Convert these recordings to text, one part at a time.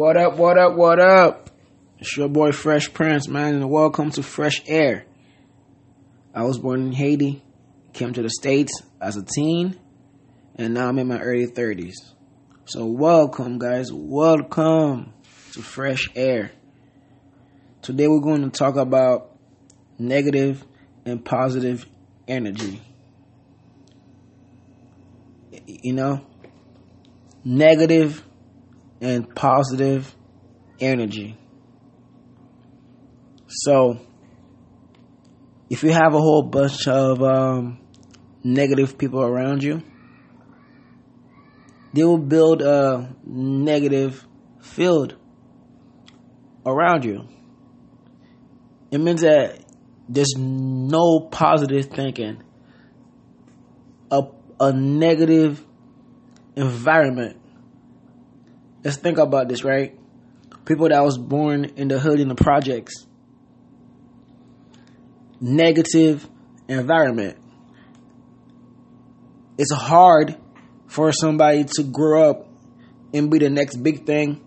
What up, what up, what up? It's your boy Fresh Prince, man, and welcome to Fresh Air. I was born in Haiti, came to the States as a teen, and now I'm in my early 30s. So, welcome, guys, welcome to Fresh Air. Today, we're going to talk about negative and positive energy. You know, negative and positive energy. So, if you have a whole bunch of um, negative people around you, they will build a negative field around you. It means that there's no positive thinking. A, a negative environment let's think about this, right? People that was born in the hood in the projects. Negative environment. It's hard for somebody to grow up and be the next big thing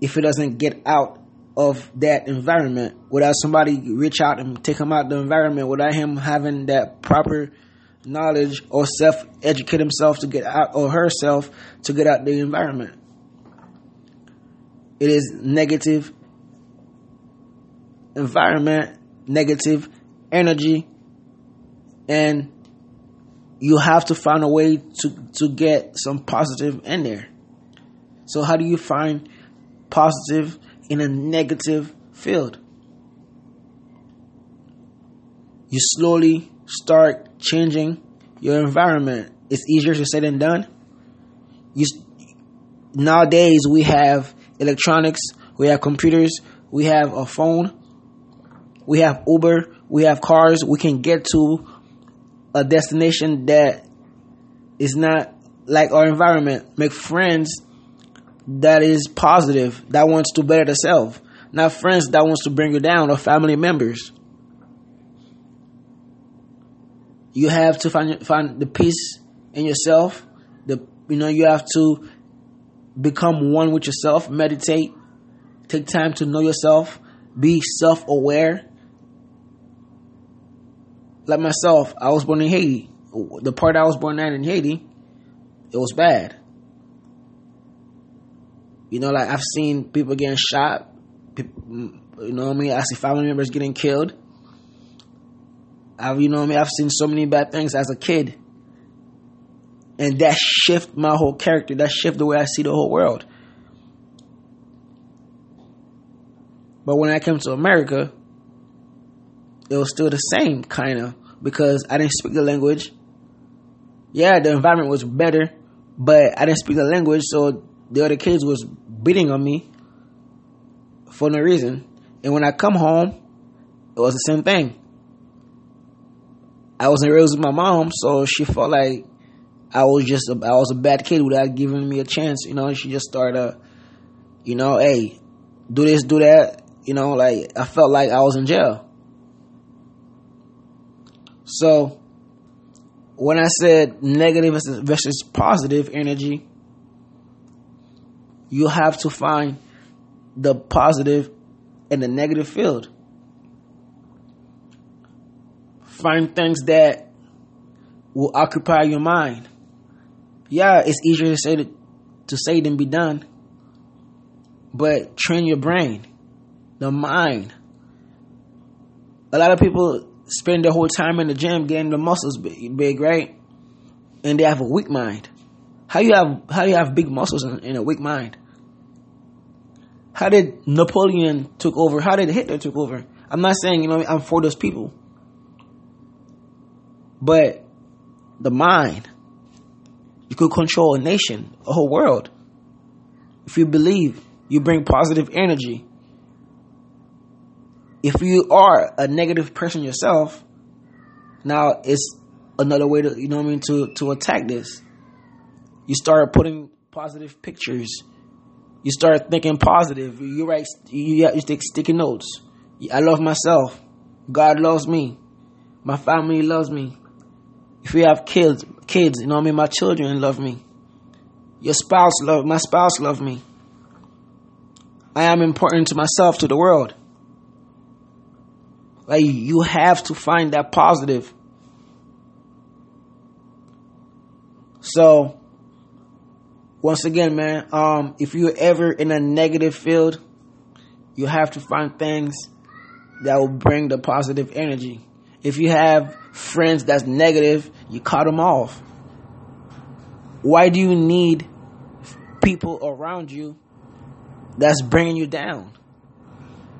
if it doesn't get out of that environment without somebody reach out and take him out the environment without him having that proper knowledge or self educate himself to get out or herself to get out the environment it is negative environment, negative energy, and you have to find a way to, to get some positive in there. So, how do you find positive in a negative field? You slowly start changing your environment. It's easier to say than done. You nowadays we have electronics, we have computers, we have a phone, we have Uber, we have cars. We can get to a destination that is not like our environment. Make friends that is positive, that wants to better themselves, not friends that wants to bring you down or family members. You have to find find the peace in yourself. The you know you have to become one with yourself, meditate, take time to know yourself, be self aware. Like myself, I was born in Haiti. The part I was born at in Haiti, it was bad. You know, like I've seen people getting shot. You know what I mean? I see family members getting killed. I've, you know what I mean? I've seen so many bad things as a kid and that shift my whole character. That shift the way i see the whole world. But when i came to america it was still the same kind of because i didn't speak the language. Yeah the environment was better but i didn't speak the language so the other kids was beating on me for no reason. And when i come home it was the same thing. I wasn't raised with my mom so she felt like I was just a, I was a bad kid without giving me a chance. You know, she just started, uh, you know, hey, do this, do that. You know, like I felt like I was in jail. So when I said negative versus positive energy, you have to find the positive and the negative field. Find things that will occupy your mind yeah, it's easier to say to, say than be done. But train your brain, the mind. A lot of people spend their whole time in the gym getting the muscles big, right? And they have a weak mind. How you have how you have big muscles in a weak mind? How did Napoleon took over? How did Hitler took over? I'm not saying you know I'm for those people, but the mind you could control a nation, a whole world. If you believe, you bring positive energy. If you are a negative person yourself, now it's another way to you know what I mean to to attack this. You start putting positive pictures. You start thinking positive. You write. You you take sticky notes. I love myself. God loves me. My family loves me. If you have kids, kids, you know I mean? My children love me. Your spouse love my spouse love me. I am important to myself, to the world. Like you have to find that positive. So once again, man, um, if you're ever in a negative field, you have to find things that will bring the positive energy. If you have friends that's negative, you cut them off. Why do you need people around you that's bringing you down?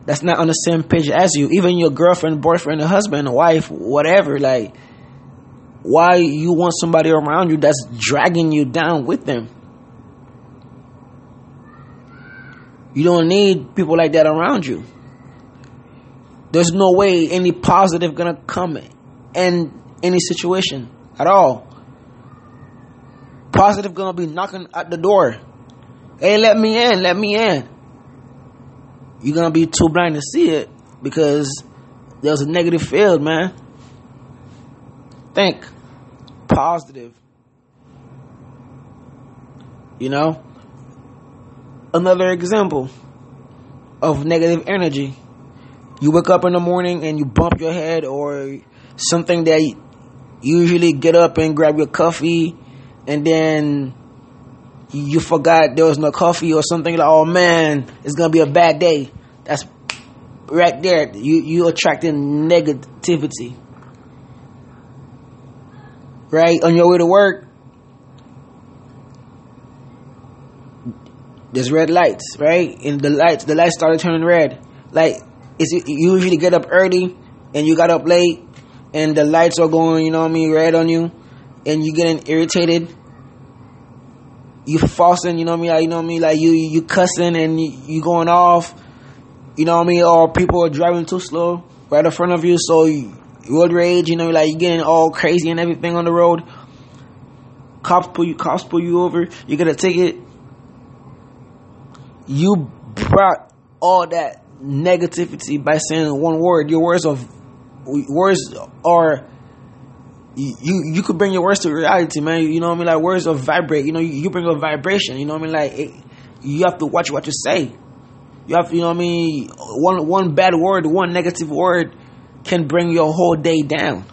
That's not on the same page as you. Even your girlfriend, boyfriend, husband, wife, whatever. Like, why you want somebody around you that's dragging you down with them? You don't need people like that around you. There's no way any positive gonna come in any situation at all. Positive gonna be knocking at the door. Hey, let me in, let me in. You're gonna be too blind to see it because there's a negative field, man. Think positive. You know? Another example of negative energy. You wake up in the morning and you bump your head or something that you usually get up and grab your coffee and then you forgot there was no coffee or something like oh man it's gonna be a bad day. That's right there. You you attracting negativity. Right? On your way to work there's red lights right? And the lights the lights started turning red. Like is you usually get up early and you got up late and the lights are going you know what i mean red on you and you getting irritated you fussing, you know what I mean? Like, you know what I mean? Like you you cussing and you, you going off, you know what I mean? Or people are driving too slow right in front of you, so you, road rage, you know, like you getting all crazy and everything on the road. Cops pull you, cops pull you over. You get a ticket. You brought all that negativity by saying one word. Your words of words are you you could bring your words to reality, man. You know what I mean? Like words of vibrate. You know, you, bring a vibration. You know what I mean? Like it, you have to watch what you say. You have to, you know what I mean? One one bad word, one negative word, can bring your whole day down.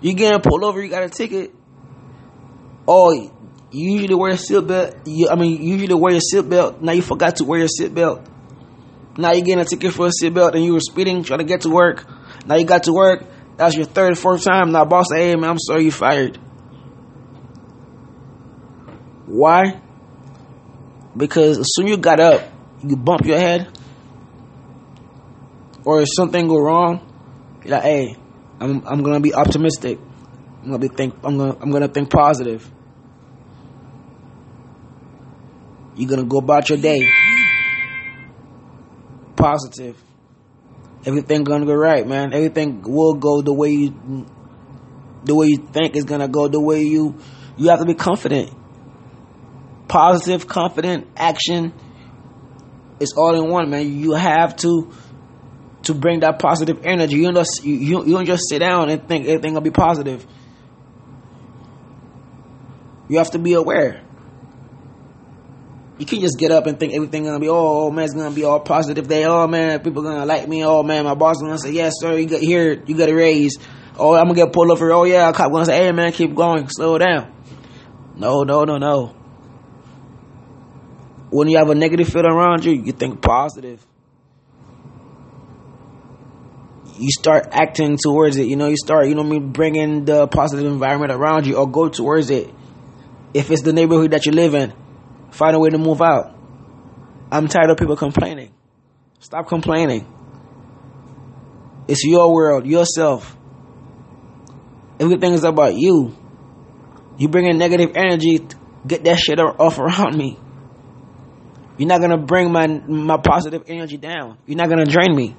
You getting pulled over, you got a ticket. Oh, you usually wear a seatbelt. You, I mean, you usually wear your seatbelt. Now you forgot to wear your seatbelt. Now you're getting a ticket for a seatbelt and you were speeding, trying to get to work. Now you got to work. That's your third, fourth time. Now boss hey man, I'm sorry you fired. Why? Because as soon as you got up, you bump your head, or if something go wrong, you're like, hey, I'm I'm gonna be optimistic. I'm gonna be think I'm gonna I'm gonna think positive. You're gonna go about your day positive. Everything gonna go right, man. Everything will go the way you the way you think is gonna go, the way you you have to be confident. Positive, confident action is all in one, man. You have to to bring that positive energy. You don't just you, you don't just sit down and think everything gonna be positive. You have to be aware. You can't just get up and think everything gonna be oh, man it's gonna be all positive day. Oh man, people gonna like me. Oh man, my boss gonna say yes sir. You got here. You got a raise. Oh, I'm gonna get pulled over. Oh yeah, a cop gonna say hey man, keep going, slow down. No, no, no, no. When you have a negative feeling around you, you think positive. You start acting towards it. You know, you start, you know, I mean, bringing the positive environment around you, or go towards it. If it's the neighborhood that you live in, Find a way to move out. I'm tired of people complaining. Stop complaining. It's your world, yourself. Everything is about you. You bring in negative energy, get that shit off around me. You're not gonna bring my my positive energy down. You're not gonna drain me.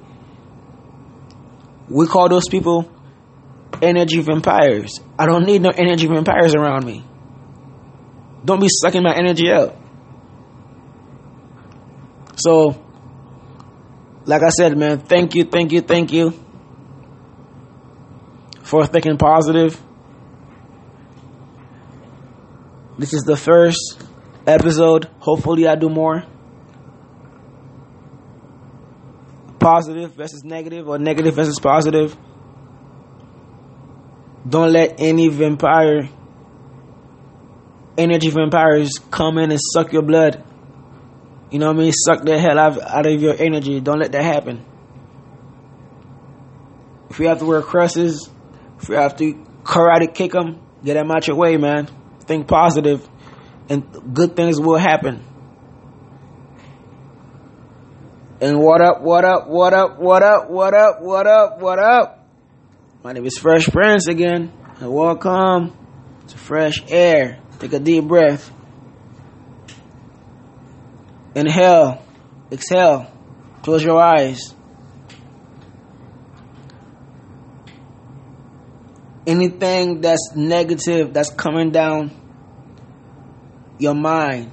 We call those people energy vampires. I don't need no energy vampires around me. Don't be sucking my energy up. So, like I said, man, thank you, thank you, thank you for thinking positive. This is the first episode. Hopefully, I do more. Positive versus negative, or negative versus positive. Don't let any vampire, energy vampires come in and suck your blood. You know what I mean? Suck the hell out, out of your energy. Don't let that happen. If you have to wear crosses, if you have to karate kick them, get them out your way, man. Think positive, and good things will happen. And what up, what up, what up, what up, what up, what up, what up? My name is Fresh Prince again, and welcome to Fresh Air. Take a deep breath. Inhale, exhale, close your eyes. Anything that's negative that's coming down your mind,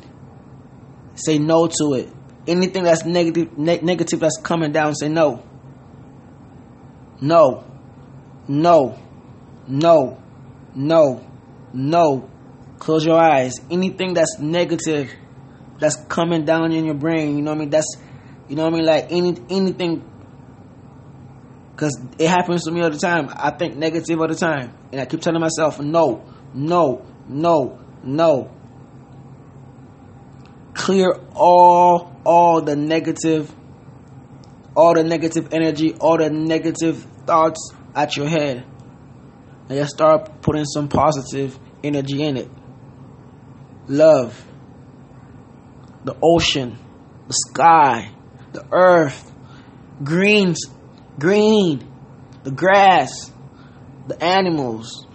say no to it. Anything that's negative, ne- negative that's coming down, say no. No. No. No. No. No. Close your eyes. Anything that's negative that's coming down in your brain, you know what I mean? That's you know what I mean? Like any anything Cause it happens to me all the time. I think negative all the time. And I keep telling myself, no, no, no, no. Clear all all the negative all the negative energy, all the negative thoughts at your head. And just start putting some positive energy in it. Love. The ocean, the sky, the earth, greens green, the grass, the animals,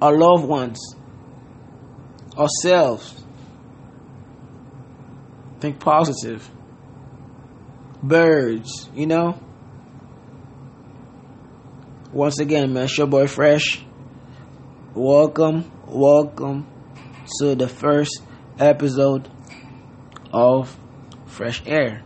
our loved ones, ourselves. Think positive. Birds, you know? Once again, man, it's your boy Fresh. Welcome, welcome to the first episode of Fresh Air.